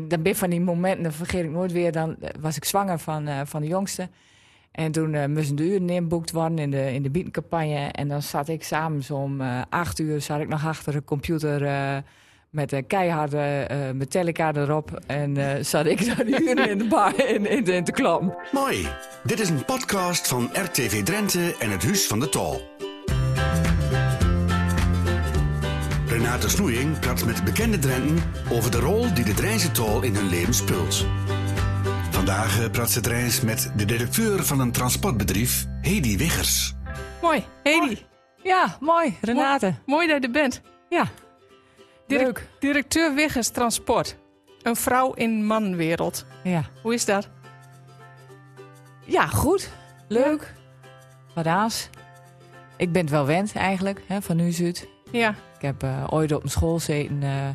Dan ben van die momenten, dat vergeet ik nooit weer. Dan eh, was ik zwanger van, uh, van de jongste. En toen uh, moesten de uren inboekt worden in de, in de bietencampagne. En dan zat ik s'avonds om uh, acht uur zat ik nog achter de computer met een keiharde Metallica erop. En zat ik dan uren in de bar in, in, in te kloppen. Mooi. Dit is een podcast van RTV Drenthe en het Huis van de Tol. Renate Snoeing praat met bekende Drenten over de rol die de Drijnse Tol in hun leven speelt. Vandaag praat ze Drijns met de directeur van een transportbedrijf, Hedy Wiggers. Mooi, Hedy. Ja, mooi, Renate. Mooi, mooi, dat je er bent. Ja, Direct, leuk. Directeur Wiggers Transport. Een vrouw in manwereld. Ja, Hoe is dat? ja goed. Leuk. Wat aans. Ik ben het wel wend eigenlijk, hè, van nu uit. Ja, Ik heb eh, ooit op mijn school gezeten uh,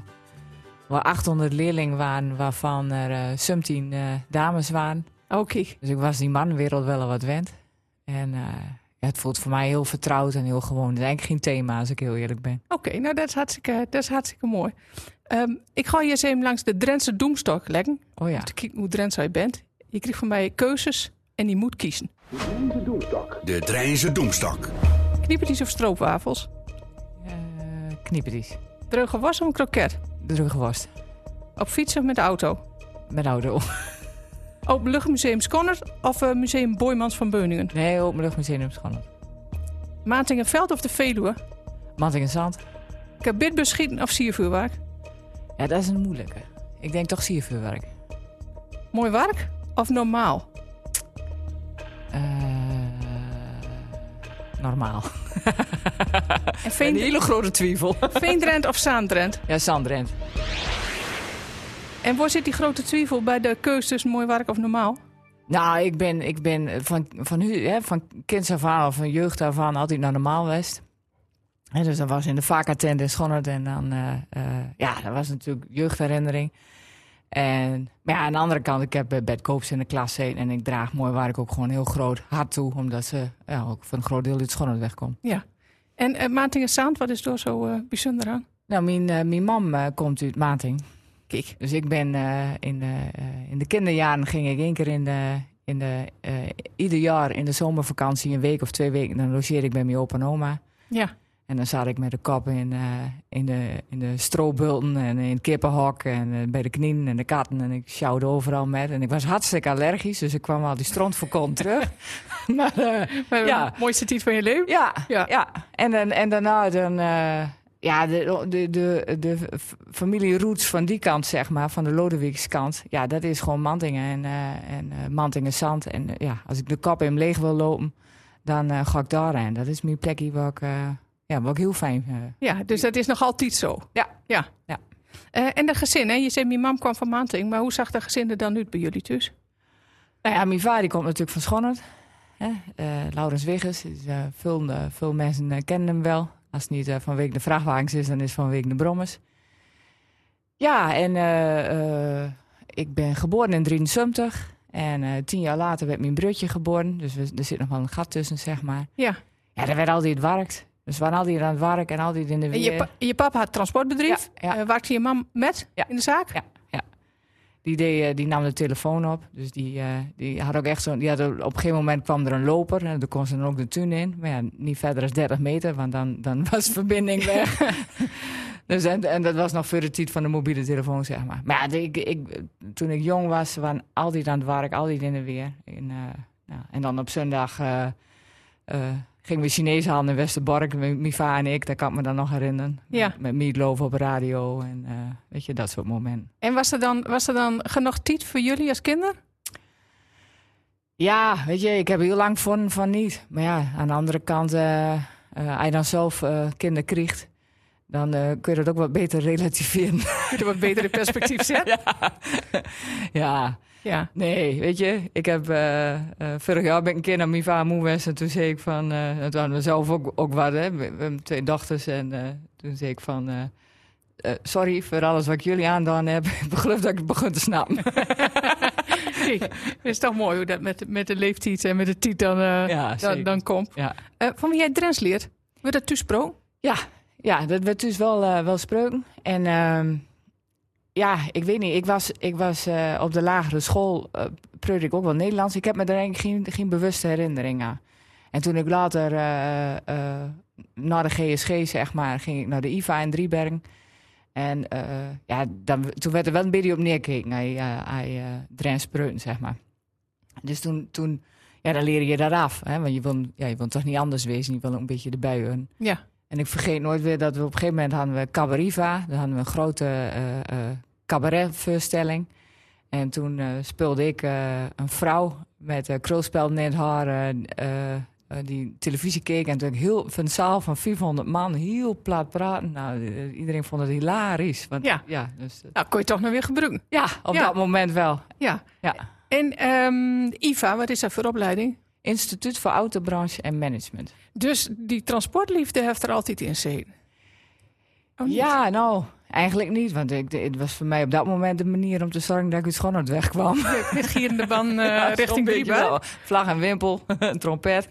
waar 800 leerlingen waren, waarvan er uh, 17 uh, dames waren. oké. Dus ik was die mannenwereld wel wat wend. En uh, ja, het voelt voor mij heel vertrouwd en heel gewoon. Het is eigenlijk geen thema, als ik heel eerlijk ben. Oké, nou dat is hartstikke, dat is hartstikke mooi. Um, ik ga je eens even langs de Drentse doemstok leggen. Oh ja. Om te kijken hoe Drents je bent. Je krijgt van mij keuzes en die moet kiezen. De Drijnse Doemstok. Kniepertjes of stroopwafels? Uh, kniepertjes. Dreuge was of een kroket? Dreuge worst. Op fiets of met de auto? Met auto. Openluchtmuseum Skonnert of uh, Museum Boymans van Beuningen? Nee, Openluchtmuseum Skonnert. Maantingenveld of de Veluwe? Mantingenzand. Kabitbus schieten of siervuurwerk? Ja, dat is een moeilijke. Ik denk toch siervuurwerk. Mooi werk of normaal? Uh, normaal. en. Een hele grote twijfel. Veendrent of Zaandrent? Ja, Zaandrent. En waar zit die grote twijfel bij de keuze tussen mooi werk of normaal? Nou, ik ben, ik ben van, van, hè, van kinds af aan of van jeugd af aan altijd naar normaal west. En dus dat was in de Vaka-tent in. En dan, uh, uh, ja, dat was natuurlijk jeugdherinnering. En, maar ja, aan de andere kant, ik heb bij Bert Koops in de klas gezeten. En ik draag mooi waar ik ook gewoon heel groot hard toe. Omdat ze ja, ook van een groot deel uit Schonnert wegkomt. Ja. En uh, Matingen Saand, wat is door zo bijzonder aan? Nou, mijn, mijn mam komt uit Mating. Kijk. Dus ik ben in, in de kinderjaren ging ik één keer in de, in de, uh, ieder jaar in de zomervakantie, een week of twee weken, dan logeerde ik bij mijn opa en oma. Ja. En dan zat ik met de kop in, uh, in, de, in de stroobulten en in het kippenhok en uh, bij de knieën en de katten. En ik sjouwde overal met. En ik was hartstikke allergisch, dus ik kwam al die stront voor kont terug. maar, maar ja. mooiste tijd van je leven? Ja, ja. ja. En, dan, en daarna dan... ja, de, de, de, de familie Roots van die kant, zeg maar, van de Lodewijkskant. Ja, dat is gewoon Mantingen en, uh, en uh, Mantingen Zand. En uh, ja, als ik de kop in leeg wil lopen, dan ga ik daarheen. Dat is mijn plekje waar ik, ja, wat ik heel fijn vind. Ja, dus dat is nog altijd zo? Ja. ja. ja. en de gezin, hè? je zei mijn mam kwam van Manting, maar hoe zag de gezin er dan uit bij jullie thuis? Nou ja, mijn vader komt natuurlijk van Schonnert. Hè? Laurens Wiggers, dus, veel, veel mensen kennen hem wel. Als het niet vanwege de vrachtwagens is, dan is het vanwege de brommers. Ja, en ik ben geboren in 73. En tien jaar later werd mijn broertje geboren. Dus we, er zit nog wel een gat tussen, zeg maar. Ja. Ja, daar werd altijd werkt. Dus we waren altijd aan het werk en altijd in de weer. En je, pa je papa had transportbedrijf. Ja, ja. werkte je mam met ja. in de zaak? Ja, ja. Die, deed, die nam de telefoon op. Dus die, die had ook echt zo'n... Die op een gegeven moment kwam er een loper. En dan kon ze dan ook de tuin in. Maar ja, niet verder dan 30 meter. Want dan, dan was de verbinding weg. dus en, en dat was nog voor de tijd van de mobiele telefoon, zeg maar. Maar ja, ik, ik, toen ik jong was, waren altijd aan het werk. Altijd in de weer. En, uh, en dan op zondag... Uh, uh, gingen we Chinees halen in Westerbork, mijn va en ik, dat kan ik me dan nog herinneren. Ja. Met Meatloaf op radio en uh, weet je, dat soort momenten. En was er dan, was er dan genoeg tijd voor jullie als kinder? Ja, weet je, ik heb heel lang van, van niet. Maar ja, aan de andere kant, uh, uh, als je dan zelf kinderen krijgt, dan kun je dat ook wat beter relativeren. Kun je wat beter in perspectief zetten? ja. ja. Ja. Nee, weet je, ik heb uh, uh, vorig jaar ben ik een keer naar mijn vader moe geweest en toen zei ik van, uh, toen hadden we zelf ook, ook wat, hè. We, we hebben twee dochters en toen zei ik van, sorry voor alles wat ik jullie aandaan heb. ik geloof dat ik het begon te snappen. Kijk, het is toch mooi hoe dat met, met de leeftijd en met de tijd dan, ja, dan, dan, komt. Ja. van wie jij Drents leert, wordt dat toesproken? Ja, ja, dat werd dus wel, wel spreuken. En ja, ik weet niet. Ik was, ik was eh, op de lagere school, uh, preurde ik ook wel Nederlands. Ik heb me daar eigenlijk geen, geen bewuste herinnering aan. En toen ik later uh, naar de GSG, zeg maar, ging ik naar de IVA in Driebergen. En ja, dan, toen werd er wel een beetje op neergekeken. Hij, hij Drens Preuten, zeg maar. Dus toen, toen ja, dan leer je daar af. Hè? Want je wil, ja, je wil toch niet anders wezen. Je wil ook een beetje erbij buien. Ja. En ik vergeet nooit weer dat we op een gegeven moment hadden we Cabariva. Dan hadden we een grote uh, uh, cabaretvoorstelling. En toen uh, speelde ik een vrouw met uh, krulspel in het haar die televisie keek. En toen heel, van een zaal van 400 man heel plat praten. Nou, iedereen vond het hilarisch. Want, ja. ja dus, nou, kon je toch nog weer gebruiken? Ja, op ja. dat moment wel. Ja. ja. En um, IVA, wat is dat voor opleiding? Instituut voor Autobranche en Management. Dus die transportliefde heeft er altijd in zitten? Oh, ja, nou, eigenlijk niet. Want ik, het was voor mij op dat moment de manier om te zorgen dat ik gewoon uit weg kwam. Met gierende ban uh, ja, richting Drieba? Vlag en wimpel, een trompet.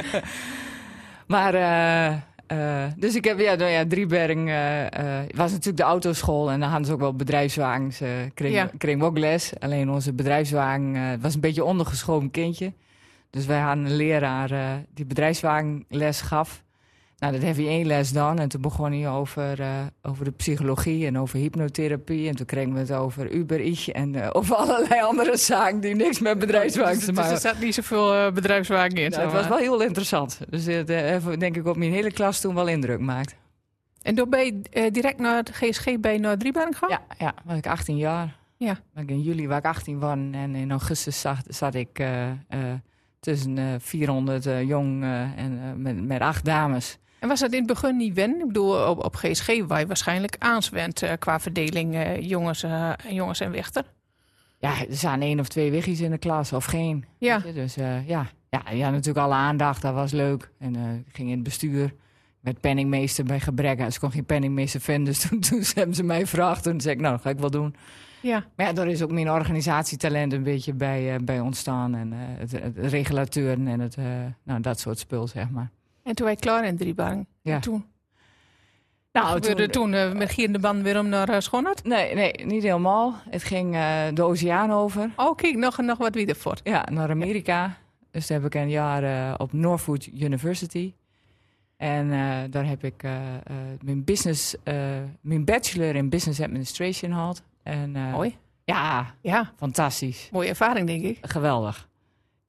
maar... Uh, uh, dus ik heb, ja, nou ja Drieberg uh, was natuurlijk de autoschool en dan hadden ze ook wel bedrijfswagens. kregen, ja. ook les. Alleen onze bedrijfswagen was een beetje ondergeschoven kindje. Dus wij hadden een leraar die bedrijfswagenles gaf. Nou, dat heb je één les dan. En toen begon hij over, uh, over de psychologie en over hypnotherapie. En toen kregen we het over Uber en uh, over allerlei andere zaken die niks met bedrijfswagens te maken Dus er zat niet zoveel uh, bedrijfswagen in. Nou, het was wel heel interessant. Dus het heeft denk ik op mijn hele klas toen wel indruk gemaakt. En toen ben je direct naar het GSG bij naar Driebergen gegaan? Ja, ja, was ik 18 jaar. Ja. In juli was ik 18 geworden en in augustus zat, zat ik tussen 400 jong en met, met acht dames. En was dat in het begin niet wen? Ik bedoel, op, op GSG waar je waarschijnlijk aanswend uh, qua verdeling uh, jongens, uh, jongens en wichter. Ja, er zijn één of twee wiggies in de klas, of geen. Ja. Dus ja. ja, ja, natuurlijk alle aandacht, dat was leuk. En ging in het bestuur. met penningmeester bij gebrek. Ze kon geen penningmeester vinden, dus toen, toen hebben ze mij gevraagd. Toen zei ik, nou, dat ga ik wel doen. Ja. Maar ja, daar is ook mijn organisatietalent een beetje bij, bij ontstaan. En het, het regulateuren en het, nou, dat soort spul, zeg maar. En toen wij klaar in Driebang. Ja. En toen? Nou, toen, toen uh, met Gierende Band weer om naar uh, Schonert? Nee, nee, niet helemaal. Het ging uh, de oceaan over. Oh, kijk, nog, nog wat weer voor. Ja, naar Amerika. Dus daar heb ik een jaar op Northwood University. En daar heb ik mijn, business, mijn bachelor in business administration gehad. En, Mooi. Ja, ja, fantastisch. Mooie ervaring, denk ik. Geweldig.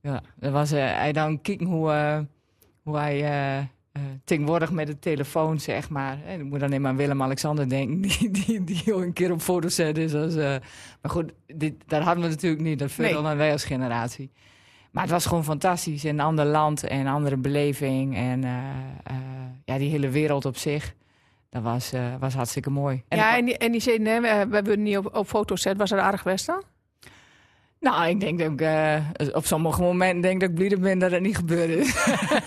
Ja, dat was, hij dan kijken hoe hoe hij uh, uh, tegenwoordig met de telefoon, zeg maar. Ik moet alleen maar aan Willem-Alexander denken, die, die, die ook een keer op foto zet is. Als, uh, maar goed, dit, dat hadden we natuurlijk niet. Dat veel nee. wij als generatie. Maar het was gewoon fantastisch. Een ander land en een andere beleving. En ja, die hele wereld op zich. Dat was, was hartstikke mooi. En ja, en die, en die nee, we, hebben niet op, op foto's. Was er aardig best dan? Nou, ik denk dat ik uh, op sommige momenten denk dat ik blij ben dat het niet gebeurd is.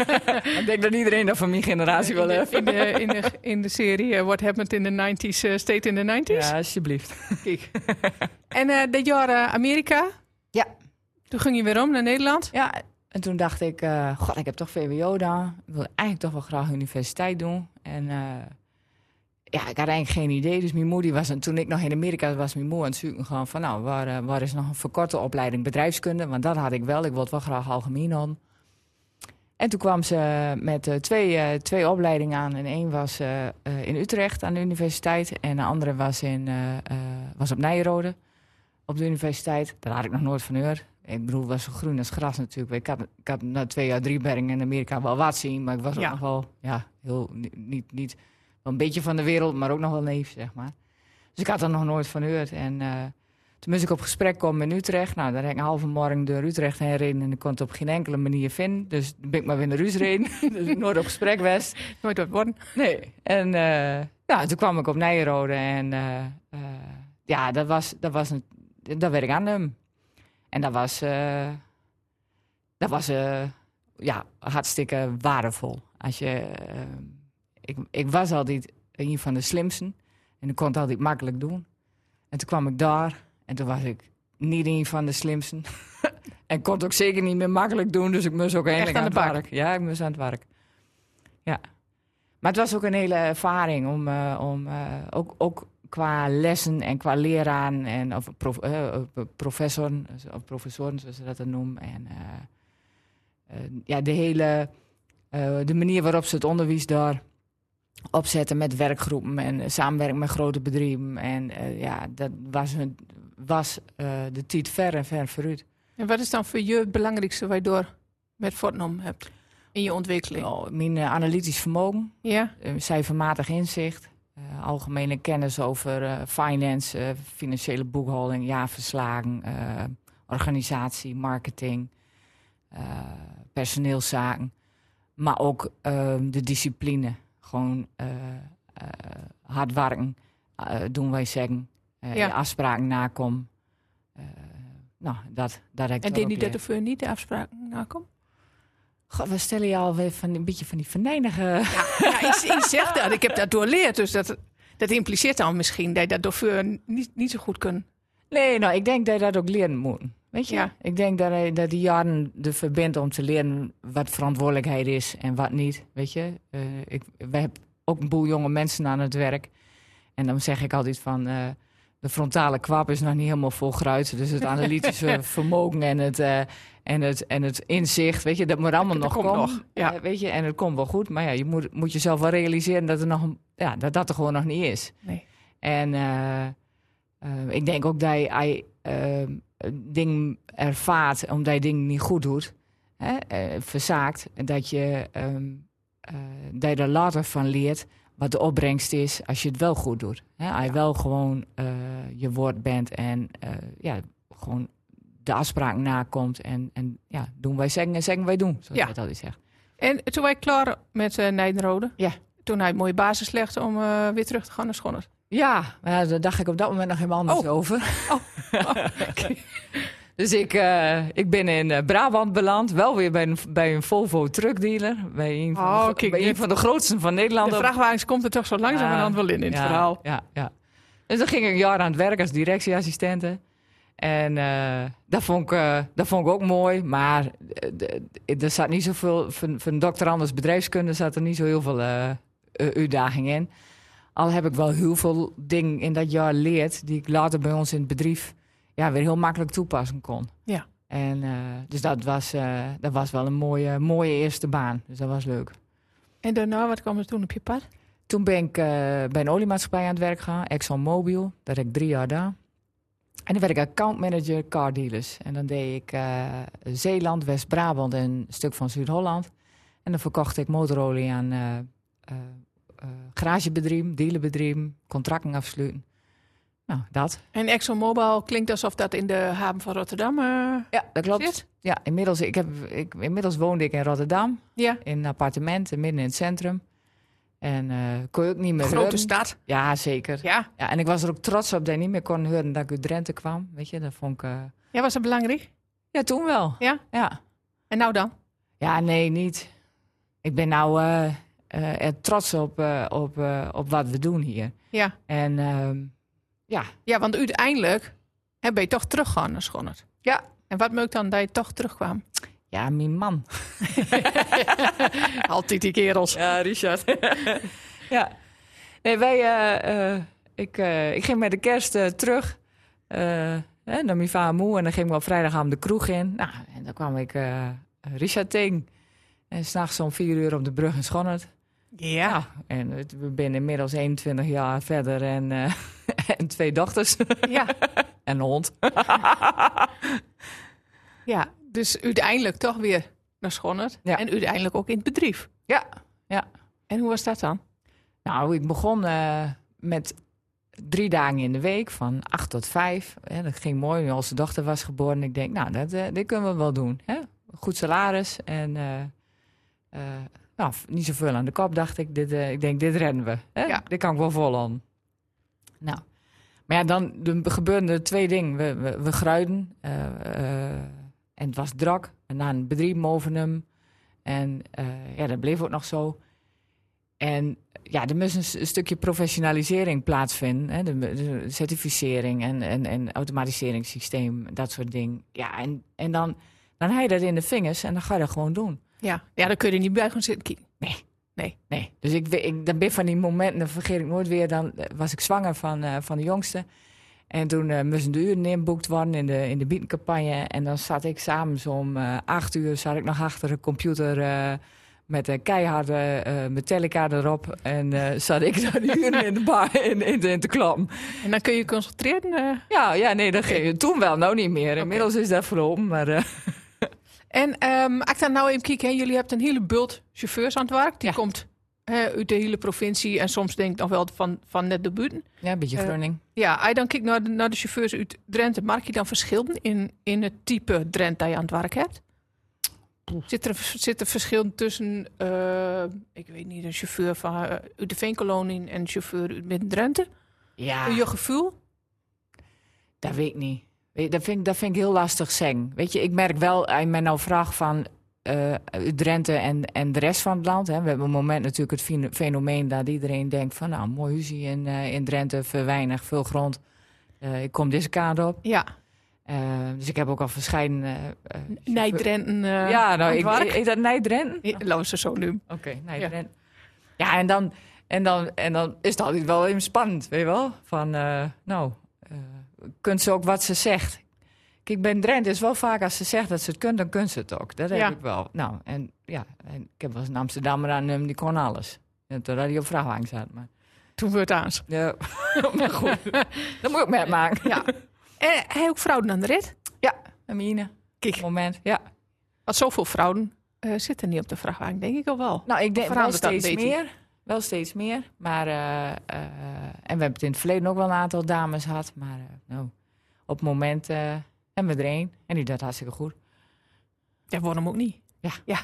ik denk dat iedereen dat van mijn generatie wel heeft. In de, in de, in de serie uh, What Happened in the 90s, uh, State in the 90s? Ja, alsjeblieft. Kijk. en dit jaar Amerika? Ja. Toen ging je weer om naar Nederland? Ja, en toen dacht ik, god, ik heb toch VWO gedaan. Ik wil eigenlijk toch wel graag universiteit doen. En ja, ik had eigenlijk geen idee. Dus mijn moeder was, en toen ik nog in Amerika was, mijn moeder aan het zoeken gaan van, nou, waar, uh, waar is nog een verkorte opleiding bedrijfskunde? Want dat had ik wel. Ik wilde wel graag algemeen aan. En toen kwam ze met uh, twee, uh, twee opleidingen aan. En één was in Utrecht aan de universiteit. En de andere was, in, was op Nijrode op de universiteit. Daar had ik nog nooit van gehoord. Ik bedoel, het was zo groen als gras natuurlijk. Ik had, ik had na twee jaar drie bergen in Amerika wel wat zien. Maar ik was ja. ook nog wel ja, heel niet... niet een beetje van de wereld, maar ook nog wel neef, zeg maar. Dus ik had er nog nooit van gehoord. En uh, toen moest ik op gesprek komen in Utrecht. Nou, daar heb ik een halve morgen door Utrecht heen reden en ik kon het op geen enkele manier vinden. Dus ben ik maar weer naar Ruus reden. dus nooit op gesprek was. Nooit wat worden. Nee. En uh, ja, toen kwam ik op Nijrode en uh, ja, dat was, dat was een, dat werd ik aan hem. En dat was, dat was ja, hartstikke waardevol. Als je ik, ik was altijd een van de slimsten. En ik kon het altijd makkelijk doen. En toen kwam ik daar. En toen was ik niet een van de slimsten. en kon het ook zeker niet meer makkelijk doen. Dus ik moest ook eindelijk aan, het werk. Ja, ik moest aan het werk. Ja. Maar het was ook een hele ervaring om, uh, om uh, ook, ook qua lessen en qua leraren en of prof, eh, professoren, of professoren zoals ze dat dan noemen. En eh, eh, ja, de hele eh, de manier waarop ze het onderwijs daar opzetten met werkgroepen en samenwerken met grote bedrijven. En eh, ja, dat was, hun, was eh, de tijd ver en ver vooruit. En wat is dan voor je het belangrijkste waar je door met voortnom hebt in je ontwikkeling? Oh, mijn eh, analytisch vermogen, Ja? eh, cijfermatig inzicht, eh, algemene kennis over eh, finance, eh, financiële boekhouding, jaarverslagen, eh, organisatie, marketing, eh, personeelszaken. Maar ook eh, de discipline. Gewoon eh, eh, hard werken, eh, doen wij zeggen. Ja. afspraken nakom. Eh, nou, dat, dat En deed niet dat er voor niet de afspraken nakomt? God, we stellen je alweer van een beetje van die venijnige... Ja, ik, ik zeg dat. Ik heb dat doorleerd. Dus dat, dat impliceert dan misschien dat je dat door niet, niet zo goed kunt. Nee, nou, ik denk dat je dat ook leren moet. Weet je? Ja. Ik denk dat, hij, dat die jaren er verbindt om te leren wat verantwoordelijkheid is en wat niet. Weet je? Eh, ik, we hebben ook een boel jonge mensen aan het werk. En dan zeg ik altijd van... eh, de frontale kwap is nog niet helemaal volgruid. Dus het analytische vermogen en het, eh, en, het, en het inzicht, weet je, dat moet allemaal Dat nog komen. nog, ja. Weet je, en het komt wel goed. Maar ja, je moet, moet jezelf wel realiseren dat, er nog, ja, dat dat er gewoon nog niet is. Nee. En ik denk ook dat hij, eh, een ding ervaart omdat je dingen niet goed doet, hè, eh, verzaakt, en dat je, ehm, eh, dat je er later van leert wat de opbrengst is als je het wel goed doet. Hè, als je wel gewoon eh, je woord bent en ja, gewoon de afspraak nakomt en, en ja, doen wij zeggen en zeggen wij doen, zoals Ja. je dat altijd zegt. En toen wij klaar met uh, Nijdenrode. Ja. Toen hij een mooie basis legde om weer terug te gaan naar Schonners. Ja, maar daar dacht ik op dat moment nog helemaal anders Oh. over. Oh. dus ik, eh, ik ben in eh, Brabant beland. Wel weer bij een, bij een Volvo truckdealer. Bij een van, Oh, de, kijk, bij een van de grootste van Nederland. De vrachtwagens komt er toch zo langzamerhand wel in, in het verhaal. Ja, ja. Dus dan ging ik een jaar aan het werk als directieassistente. En eh, dat, vond ik, dat vond ik ook mooi. Maar er zat niet zoveel... Van, van dokter Anders bedrijfskunde zat er niet zo heel veel uitdaging in. Al heb ik wel heel veel dingen in dat jaar geleerd... die ik later bij ons in het bedrijf ja, weer heel makkelijk toepassen kon. Ja. En, eh, dus dat was, eh, dat was wel een mooie, mooie eerste baan. Dus dat was leuk. En daarna, wat kwam er toen op je pad? Toen ben ik eh, bij een oliemaatschappij aan het werk gegaan, ExxonMobil. Daar heb ik drie jaar gedaan. En dan werd ik accountmanager car dealers. En dan deed ik Zeeland, West-Brabant en een stuk van Zuid-Holland. En dan verkocht ik motorolie aan eh eh, eh, garagebedrijven, dealerbedrijven, contracten afsluiten. Nou, dat. En ExxonMobil klinkt alsof dat in de haven van Rotterdam eh, Ja, dat klopt. zit. Ja, inmiddels, ik heb, ik, inmiddels woonde ik in Rotterdam, Ja, in een appartement, midden in het centrum. En eh kon je ook niet meer grote stad. Ja, zeker. Ja. Ja, en ik was er ook trots op dat ik niet meer kon horen dat ik uit Drenthe kwam. Weet je, dat vond ik... eh, ja, was dat belangrijk? Ja, toen wel. Ja? Ja. En nou dan? Ja, nee, niet. Ik ben nou eh, eh, er trots op, eh, op, eh, op wat we doen hier. Ja. En ehm, ja, Ja, want uiteindelijk hè, ben je toch teruggegaan naar Schonnert. Ja. En wat meuk dan dat je toch terugkwam? ja, mijn man. Altijd die kerels. Ja, Richard. ja. Nee, wij... eh, eh, ik, eh, ik ging met de kerst terug eh, hè, naar mijn vader moe. En dan ging ik op vrijdagavond de kroeg in. Nou, en dan kwam ik eh, Richard tegen. En s'nachts om vier uur op de brug in Schonnert. Ja. Nou, en het- we zijn inmiddels 21 jaar verder en, eh, en twee dochters Ja. en een hond. ja. Dus uiteindelijk toch weer naar Schonnert. Ja. En uiteindelijk ook in het bedrijf. Ja, ja. En hoe was dat dan? Nou, ik begon eh, met drie dagen in de week, van acht tot vijf. Hè, dat ging mooi. Onze dochter was geboren. Ik denk, nou, dat, eh, dit kunnen we wel doen. Hè? Goed salaris en nou, niet zoveel aan de kop, dacht ik. Dit, eh, ik denk, dit redden we. Hè? Ja. Dit kan ik wel vol aan. Nou, maar ja, dan gebeurden er twee dingen. We, we, we gruiden eh, eh, en het was druk. En na een bedrijf boven hem. En ja, dat bleef ook nog zo. En ja, er moest een, stukje professionalisering plaatsvinden. Hè? De, de certificering en, en, en automatiseringssysteem, dat soort dingen. Ja, en, en dan, dan je dat in de vingers en dan ga je dat gewoon doen. Ja. Ja, dan kun je er niet bij gaan zitten kijken. Nee. Nee. Dus ik, ik, dan ben van die momenten, dan vergeet ik nooit weer. Dan eh, was ik zwanger van, eh, van de jongste. En toen eh, moesten de uren inboekt worden in de, in de bietencampagne. En dan zat ik s'avonds om acht uur zat ik nog achter de computer... met een keiharde eh, Metallica erop. En zat ik dan uren in de bar in, in, in te klappen. En dan kun je concentreren. Ja, ja, nee, dat ging je toen wel, nou niet meer. Inmiddels is dat verlopen, maar... En als ik dan nou even kijk, hè, jullie hebben een hele bult chauffeurs aan het werk. Die Ja. komt hè, uit de hele provincie en soms denk ik nog wel van, van net de buiten. ja, een beetje Eh, Groningen. Ja, als dan kijkt naar de, naar de chauffeurs uit Drenthe, merk je dan verschillen in, in het type Drenthe dat je aan het werk hebt? Zit er, zit er verschil tussen, eh, ik weet niet, een chauffeur van, eh, uit de Veenkolonie en een chauffeur uit Midden-Drenthe? Ja. Je gevoel? Dat weet ik niet. Dat, vind ik, dat vind ik heel lastig zeggen. Weet je, ik merk wel, als je mij nou vraagt van eh, Drenthe en, en de rest van het land. Hè. We hebben op het moment natuurlijk het fenomeen dat iedereen denkt van... nou, mooi huisje in, eh, in Drenthe, veel weinig, veel grond. Eh, ik kom deze kant op. Ja, dus ik heb ook al verschillende... Nijdrenten. Ja, nou, ik, is dat Nijdrenten? Ja, zo. Oké, Nijdrenten. Ja, en dan, en, dan, en dan is het altijd wel even spannend, weet je wel? Van, nou, kunt ze ook wat ze zegt? Kijk, bij Drenthe is wel vaak als ze zegt dat ze het kunt, dan kunt ze het ook. Dat heb Ja. ik wel. Nou, en ja, en ik heb wel eens een Amsterdammer aan hem, die kon alles. En toen had hij op vrachtwagen zat, maar... Toen wordt het aan. Ja, maar goed. dat moet ik met maken. Ja. En hij ook vrouwen aan de rit. Ja, en Mine. Kijk. Moment, ja. Want zoveel vrouwen eh, zitten niet op de vrachtwagen, denk ik al wel. Nou, ik denk wel steeds meer. Wel steeds meer. Maar, eh, eh, en we hebben het in het verleden ook wel een aantal dames gehad. Maar eh, nou, op het moment hebben we er één. En die doet hartstikke goed. Ja, waarom ook niet? Ja. ja.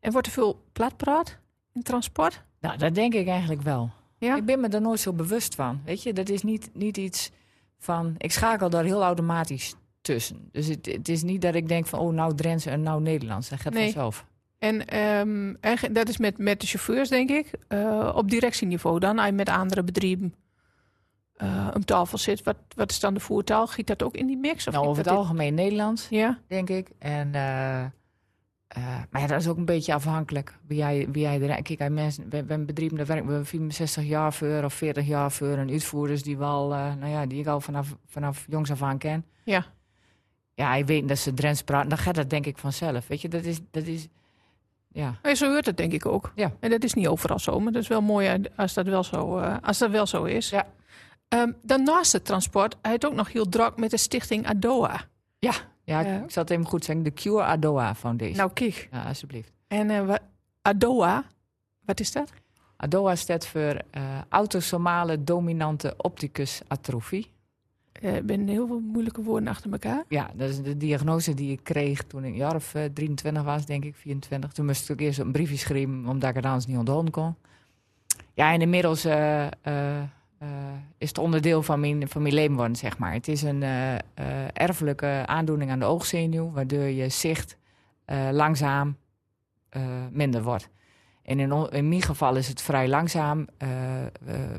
En wordt er veel platpraat in transport? Nou, dat denk ik eigenlijk wel. Ja. Ik ben me er nooit zo bewust van. Weet je, dat is niet, niet iets van... Ik schakel daar heel automatisch tussen. Dus het, het is niet dat ik denk van... Oh, nou Drents en nou Nederlands. Dat gaat Nee. vanzelf. En, ehm, en dat is met, met de chauffeurs, denk ik. Eh, op directieniveau dan, als je met andere bedrijven eh om tafel zit. Wat, wat is dan de voertaal? Giet dat ook in die mix? Of Nou, over het algemeen Nederlands. Ja, denk ik. En, eh, eh, maar ja, dat is ook een beetje afhankelijk wie jij, wie jij er... Kijk, als mensen, hebben bedrijven, daar werken we 64 jaar voor of 40 jaar voor. En uitvoerders die, wel, eh, nou ja, die ik al vanaf, vanaf jongs af aan ken. ja. Ja, je weet dat ze Drents praten, dan gaat dat denk ik vanzelf. Weet je, dat is... Dat is ja. Maar zo hoort het denk ik ook. Ja. En dat is niet overal zo, maar dat is wel mooi als dat wel zo, eh, als dat wel zo is. Ja. Ehm, dan naast het transport, hij het ook nog heel druk met de stichting ADOA. Ja, ja, ik zal het even goed zeggen. De Cure Adoa Foundation. Nou, kijk. Ja, alsjeblieft. En eh, wa- ADOA, wat is dat? Adoa staat voor eh, autosomale dominante opticus atrofie. Eh, Er zijn heel veel moeilijke woorden achter elkaar. Ja, dat is de diagnose die ik kreeg toen ik jaar of eh, 23 was, denk ik, 24. Toen moest ik eerst een briefje schrijven, omdat ik het anders niet onthouden kon. Ja, en inmiddels eh, eh, eh, is het onderdeel van mijn, van mijn leven geworden, zeg maar. Het is een eh, eh, erfelijke aandoening aan de oogzenuw, waardoor je zicht eh, langzaam eh, minder wordt. En in, in mijn geval is het vrij langzaam. eh, eh,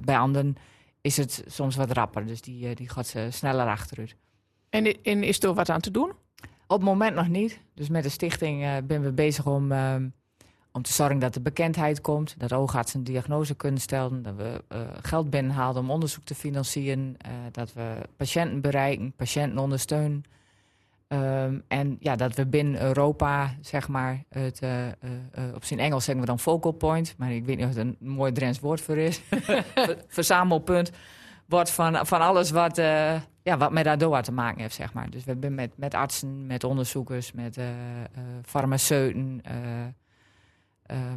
bij anderen is het soms wat rapper, dus die, eh, die gaat ze sneller achteruit. En, en is er wat aan te doen? Op het moment nog niet. Dus met de stichting uh, ben we bezig om, uh, om te zorgen dat er bekendheid komt. Dat oogartsen een diagnose kunnen stellen. Dat we uh, geld binnenhalen om onderzoek te financieren. Dat we patiënten bereiken, patiënten ondersteunen. Um, en ja, dat we binnen Europa, zeg maar, het, uh, op zijn Engels zeggen we dan focal point. Maar ik weet niet of het een mooi Drents woord voor is. Verzamelpunt wordt van, van alles wat ja, wat met ADOA te maken heeft, zeg maar. Dus we hebben met, met artsen, met onderzoekers, met farmaceuten,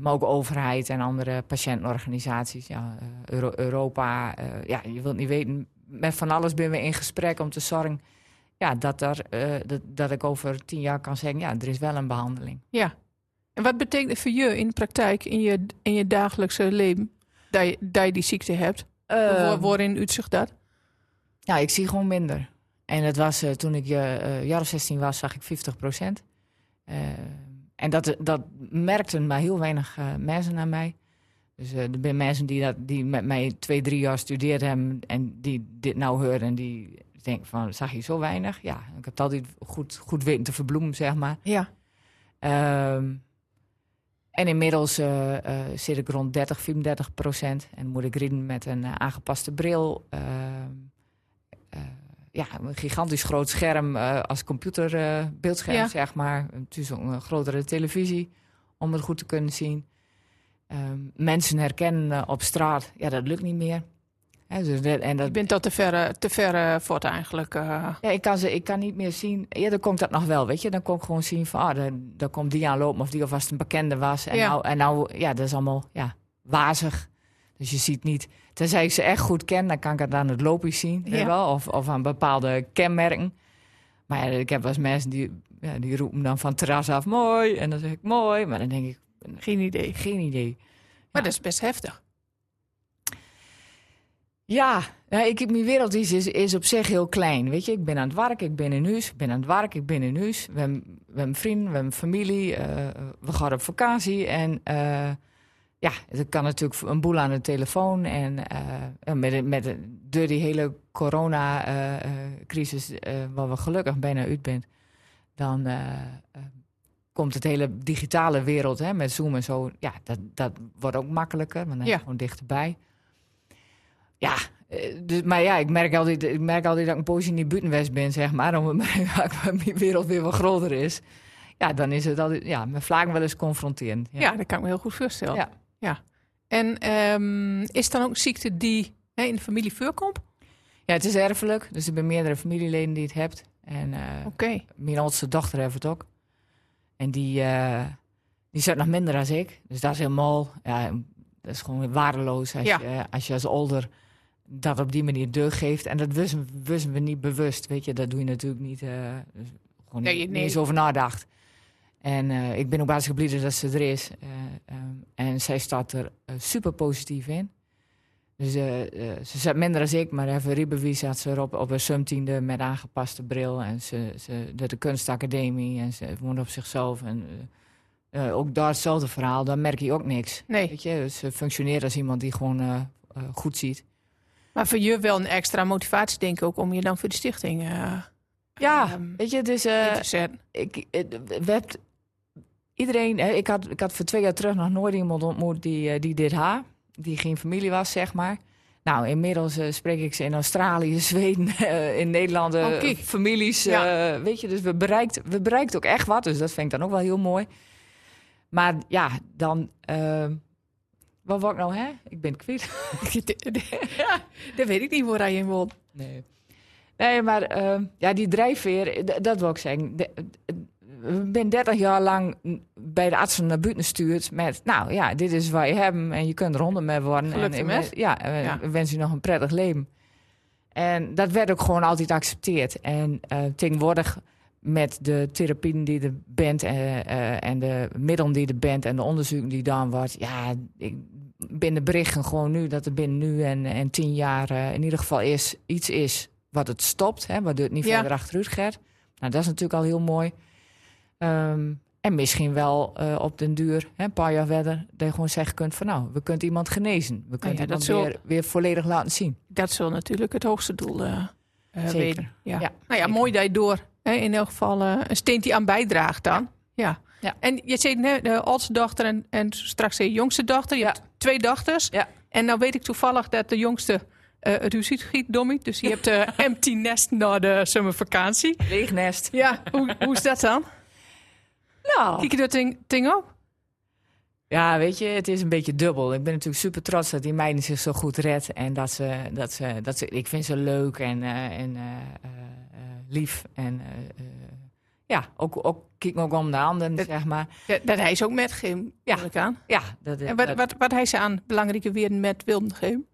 maar ook overheid en andere patiëntenorganisaties. Ja, Euro Europa, ja, je wilt niet weten, met van alles ben we in gesprek om te zorgen ja, dat, er, dat, dat ik over tien jaar kan zeggen, ja, er is wel een behandeling. Ja. En wat betekent het voor je in de praktijk, in je, in je dagelijkse leven, dat je, dat je die ziekte hebt? Uh, Waarin uitzicht dat? Ja, ik zie gewoon minder. En dat was uh, toen ik uh, jaar of 16 was, zag ik 50 procent. En dat, dat merkten maar heel weinig mensen aan mij. Dus er zijn mensen die, dat, die met mij twee, drie jaar studeerd hebben en die dit nou horen en die denken van, zag je zo weinig? Ja, ik heb het altijd goed, goed weten te verbloemen, zeg maar. Ja. Uh, en inmiddels eh, eh, zit ik rond 30, 34 procent. En moet ik rijden met een eh, aangepaste bril. Ehm, eh, ja, een gigantisch groot scherm als computerbeeldscherm, Ja. zeg maar. Ook een grotere televisie om het goed te kunnen zien. Ehm, mensen herkennen op straat, ja, dat lukt niet meer. Dus dat- en dat, Je bent al te ver, te ver voor het eigenlijk. eh. ja, ik kan, ze, ik kan niet meer zien. Ja, dan komt dat nog wel, weet je. Dan kon ik gewoon zien van, ah, daar, komt die aanlopen of die alvast een bekende was. En, Ja. nou, en nou, ja, dat is allemaal, ja, wazig. Dus je ziet niet, tenzij ik ze echt goed ken, dan kan ik het aan het loopje zien, weet wel. Of, of aan bepaalde kenmerken. Maar ja, ik heb wel eens mensen die, ja, die roepen dan van terras af, mooi. En dan zeg ik, mooi. Maar dan denk ik, Geen idee. geen idee. Maar Ja. dat is best heftig. Ja, ja ik, mijn wereld is, is, is op zich heel klein. Weet je, ik ben aan het werk, ik ben in huis, ik ben aan het werk, ik ben in huis. We hebben, we hebben vrienden, we hebben familie, eh, we gaan op vakantie. En eh, ja, er kan natuurlijk een boel aan de telefoon. En eh, met, met, door die hele corona-crisis, waar we gelukkig bijna uit bent, dan komt het hele digitale wereld hè, met Zoom en zo. Ja, dat, dat wordt ook makkelijker, want dan Ja. gewoon dichterbij. Ja, eh, dus, maar ja, ik merk, altijd, ik merk altijd dat ik een poosje in die buitenwest ben, zeg maar. Omdat mijn wereld weer wat groter is. Ja, dan is het altijd, ja, met vlagen wel eens confronterend. Ja. Ja. dat kan ik me heel goed voorstellen. Ja. En ehm, is het dan ook een ziekte die hè, in de familie voorkomt? ja, het is erfelijk. Dus er zijn meerdere familieleden die het hebt. En Oké. mijn oudste dochter heeft het ook. En die, eh die zit nog minder dan ik. Dus dat is helemaal, ja, dat is gewoon waardeloos als, Ja. je, als je als ouder dat op die manier doorgeeft. En dat wisten, wisten we niet bewust, weet je. Dat doe je natuurlijk niet, eh, dus gewoon Nee, niet, nee. niet eens over nagedacht. En eh, ik ben ook hartstikke blij dat ze er is. Eh, ehm, en zij staat er super positief in. Dus ze zat minder dan ik, maar even Riebewie zat ze erop op een sumtiende met aangepaste bril. En ze, ze deed de kunstacademie en ze woont op zichzelf. En ook daar hetzelfde verhaal, daar merk je ook niks. Nee. Weet je, ze functioneert als iemand die gewoon goed ziet. Maar voor je wel een extra motivatie, denk ik ook, om je dan voor de stichting eh Ja, ehm, weet je, dus zetten. ik, we hebben iedereen. Ik, had, ik had voor twee jaar terug nog nooit iemand ontmoet die, eh, die dit ha, die geen familie was, zeg maar. Nou, inmiddels spreek ik ze in Australië, Zweden, in Nederland, Oh, families. Ja. weet je, dus we bereikt, we bereikt ook echt wat. Dus dat vind ik dan ook wel heel mooi. Maar ja, dan. Wat wou ik nou, hè? Ik ben kwijt. Dat weet ik niet waar hij in woont. Nee. Nee, maar eh, ja, die drijfveer, dat wil ik zeggen. De- de- Ik ben 30 jaar lang bij de artsen naar buiten gestuurd met... nou ja, dit is wat je hebt en je kunt honderd mee worden. En, ermee. en- Ja, en Ja. we wensen je nog een prettig leven. En dat werd ook gewoon altijd geaccepteerd. En eh, tegenwoordig met de therapieën die er bent... eh, eh, en de middelen die er bent en de onderzoeken die gedaan wordt... ja, ik ben de berichten gewoon nu dat er binnen nu en, en tien jaar... eh, in ieder geval is, iets is wat het stopt, hè, waardoor het niet Ja. verder achteruit gaat. Nou, dat is natuurlijk al heel mooi. Ehm, en misschien wel op den duur, hè, een paar jaar verder, dat je gewoon zeggen kunt van nou, we kunnen iemand genezen. We kunnen ja, dat iemand weer, weer volledig laten zien. Dat zal natuurlijk het hoogste doel eh eh, Zeker. weten. Ja. Ja, nou ja, zeker. mooi dat je door hè, in elk geval eh, een steentje aan bijdraagt dan. Ja. Ja. En je zei net de oudste dochter en, en straks de jongste dochter. Je Ja. hebt twee dochters. Ja. En nou weet ik toevallig dat de jongste eh het huis schiet, Dommy. Dus je hebt eh empty nest na de zomervakantie. Leeg nest. Ja, hoe, hoe is dat dan? Nou, Kijk je dat ding, ding op? Ja, weet je, het is een beetje dubbel. Ik ben natuurlijk super trots dat die meiden zich zo goed redt. En dat ze, dat ze, dat ze ik vind ze leuk en, eh, en eh, eh, lief. En ja, ook, ook, kijk me ook om de handen, Dat- zeg maar. Dat hij is ook met Gim, Ja. ik aan. Ja, dat, En wat, wat, wat hij ze aan belangrijke weer met wilde geven?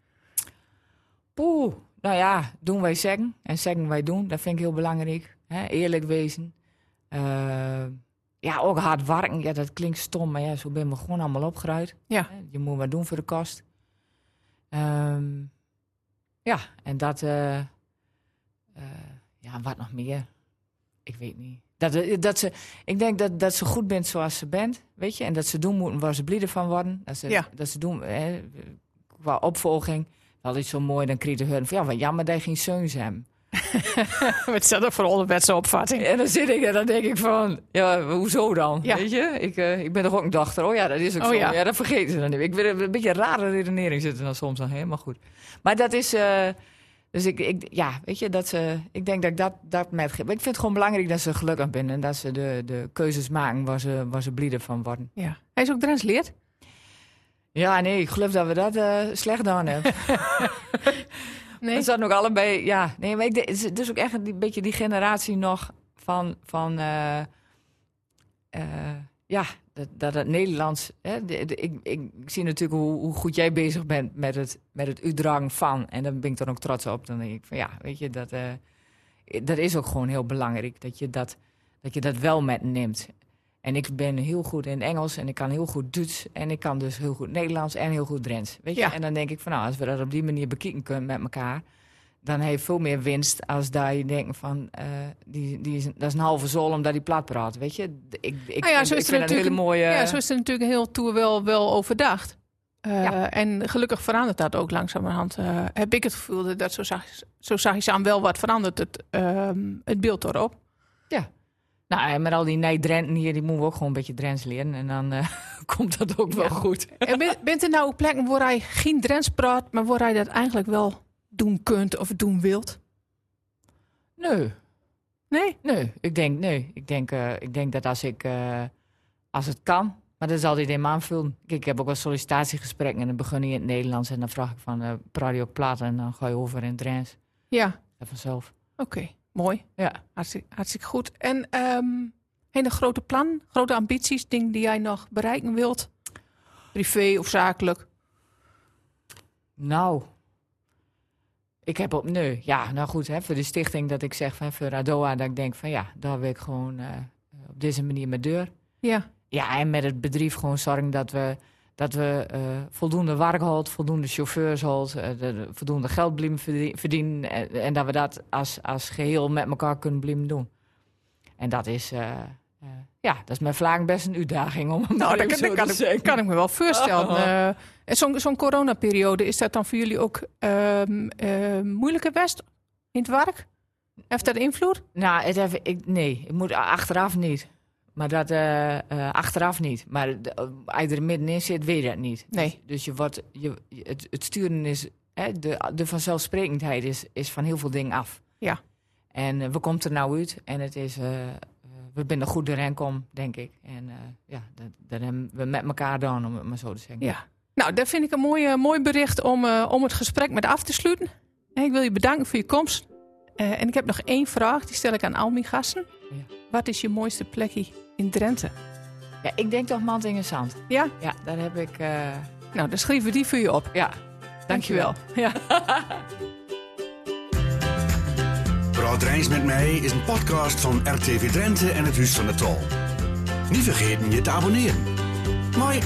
Poeh, nou ja, doen wij zeggen en zeggen wij doen. Dat vind ik heel belangrijk. Eerlijk wezen. Ja, ook hard werken. Ja, dat klinkt stom, maar ja, zo ben we gewoon allemaal opgeruid. Ja. Je moet wat doen voor de kost. Ehm, ja, en dat... eh, eh, ja, wat nog meer? Ik weet niet. Dat, eh, dat ze, ik denk dat, dat ze goed bent zoals ze bent, weet je. En dat ze doen moeten waar ze blieden van worden. Dat ze, Ja. dat ze doen, hè, qua opvolging. Wel iets zo mooi, dan kreeg je hun van... Ja, wat jammer dat je geen zeuns hebt. Is dat voor onderwetse opvatting? En dan zit ik en dan denk ik van, ja, hoezo dan? Ja. Weet je, ik, eh, ik ben toch ook een dochter. Oh ja, dat is ook Oh zo. ja. Ja. dat vergeten ze dan niet. Ik vind een beetje een rare redenering zitten dan soms dan helemaal goed. Maar dat is, eh, dus ik, ik, ja, weet je, dat ze, ik denk dat ik dat, dat met, ik vind het gewoon belangrijk dat ze gelukkig zijn en dat ze de, de keuzes maken waar ze, waar ze blieden van worden. Ja. Hij is ook Drents leerd. Ja, nee, ik geloof dat we dat eh, slecht gedaan hebben. Nee. We zaten ook allebei, ja. Nee, maar ik, het is dus ook echt een beetje die generatie nog van, van eh, eh, ja, dat, dat het Nederlands. Hè, ik, ik, zie natuurlijk hoe, hoe goed jij bezig bent met het, met het uitdragen van. En daar ben ik dan ook trots op. Dan denk ik van ja, weet je, dat, eh, dat is ook gewoon heel belangrijk. Dat je dat, dat je dat wel metneemt. En ik ben heel goed in Engels en ik kan heel goed Duits. En ik kan dus heel goed Nederlands en heel goed Drents. Weet je? Ja. En dan denk ik van nou, als we dat op die manier bekijken kunnen met elkaar. Dan heeft veel meer winst als daar je denkt van, eh, die, die is, dat is een halve zool omdat die plat praat. Weet je? Ik, ik, Nou ja, zo is ik er vind het een hele natuurlijk- mooie... Ja, zo is het natuurlijk heel toer wel, wel overdacht. Eh, Ja. En gelukkig verandert dat ook langzamerhand. eh heb ik het gevoel dat zo zag, zo zag je aan wel wat verandert het, ehm, het beeld erop. Nou, en met al die nee-Drenten hier, die moeten we ook gewoon een beetje Drents leren. En dan eh, komt dat ook wel Ja. goed. En ben- bent er nou ook plekken waar hij geen Drents praat, maar waar hij dat eigenlijk wel doen kunt of doen wilt? Nee, Nee? nee. Ik denk, nee. Ik denk, eh, ik denk dat als ik, eh, als het kan, maar dat is altijd in me aanvullen. Kijk, ik heb ook wel sollicitatiegesprekken en dan begin je in het Nederlands en dan vraag ik van, praat je ook plat en dan ga je over in Drents. Ja, Dat vanzelf. oké. Mooi. Ja. Hartstikke, hartstikke goed. En ehm hele grote plan, grote ambities, dingen die jij nog bereiken wilt? Privé of zakelijk? Nou, ik heb op, nee, ja, nou goed, hè, voor de stichting dat ik zeg van, voor Radoa, dat ik denk van ja, daar wil ik gewoon eh, op deze manier mijn deur. Ja, Ja, en met het bedrijf gewoon zorgen dat we, dat we eh, voldoende werk houden, voldoende chauffeurs houden, eh, de- de- voldoende geld blijven verdien- verdienen. En, en dat we dat als, als geheel met elkaar kunnen blijven doen. En dat is, eh, ja, dat is met Vlaag best een uitdaging om nou, dat kan, ik, kan ik me wel voorstellen. Oh. En zo'n zo'n coronaperiode, is dat dan voor jullie ook ehm eh, moeilijker best in het werk? Heeft dat invloed? Nou, het ik, nee, ik moet achteraf niet. Maar dat eh, eh, achteraf niet. Maar de- als je er middenin zit, weet je dat niet. Nee. Dus, dus je wordt, je, het, het sturen is, hè, de, de vanzelfsprekendheid is, is van heel veel dingen af. Ja. En eh, we komen er nou uit en het is, we zijn er goed doorheen kom, denk ik. En ja, dat, dat hebben we met elkaar gedaan, om het maar zo te zeggen. Ja. Nou, dat vind ik een mooi, mooi bericht om, om het gesprek met af te sluiten. En ik wil je bedanken voor je komst. Eh, en ik heb nog één vraag, die stel ik aan al mijn gasten. Ja. Wat is je mooiste plekje in Drenthe? Ja, ik denk toch Mantingen Zand. Ja? Ja, daar heb ik, eh, Nou, dan schrijven we die voor je op. ja, Dankjewel. Ja. Praat Rijns met mij is een podcast van RTV Drenthe en het Huis van de Tol. Niet vergeten je te abonneren. Mooi.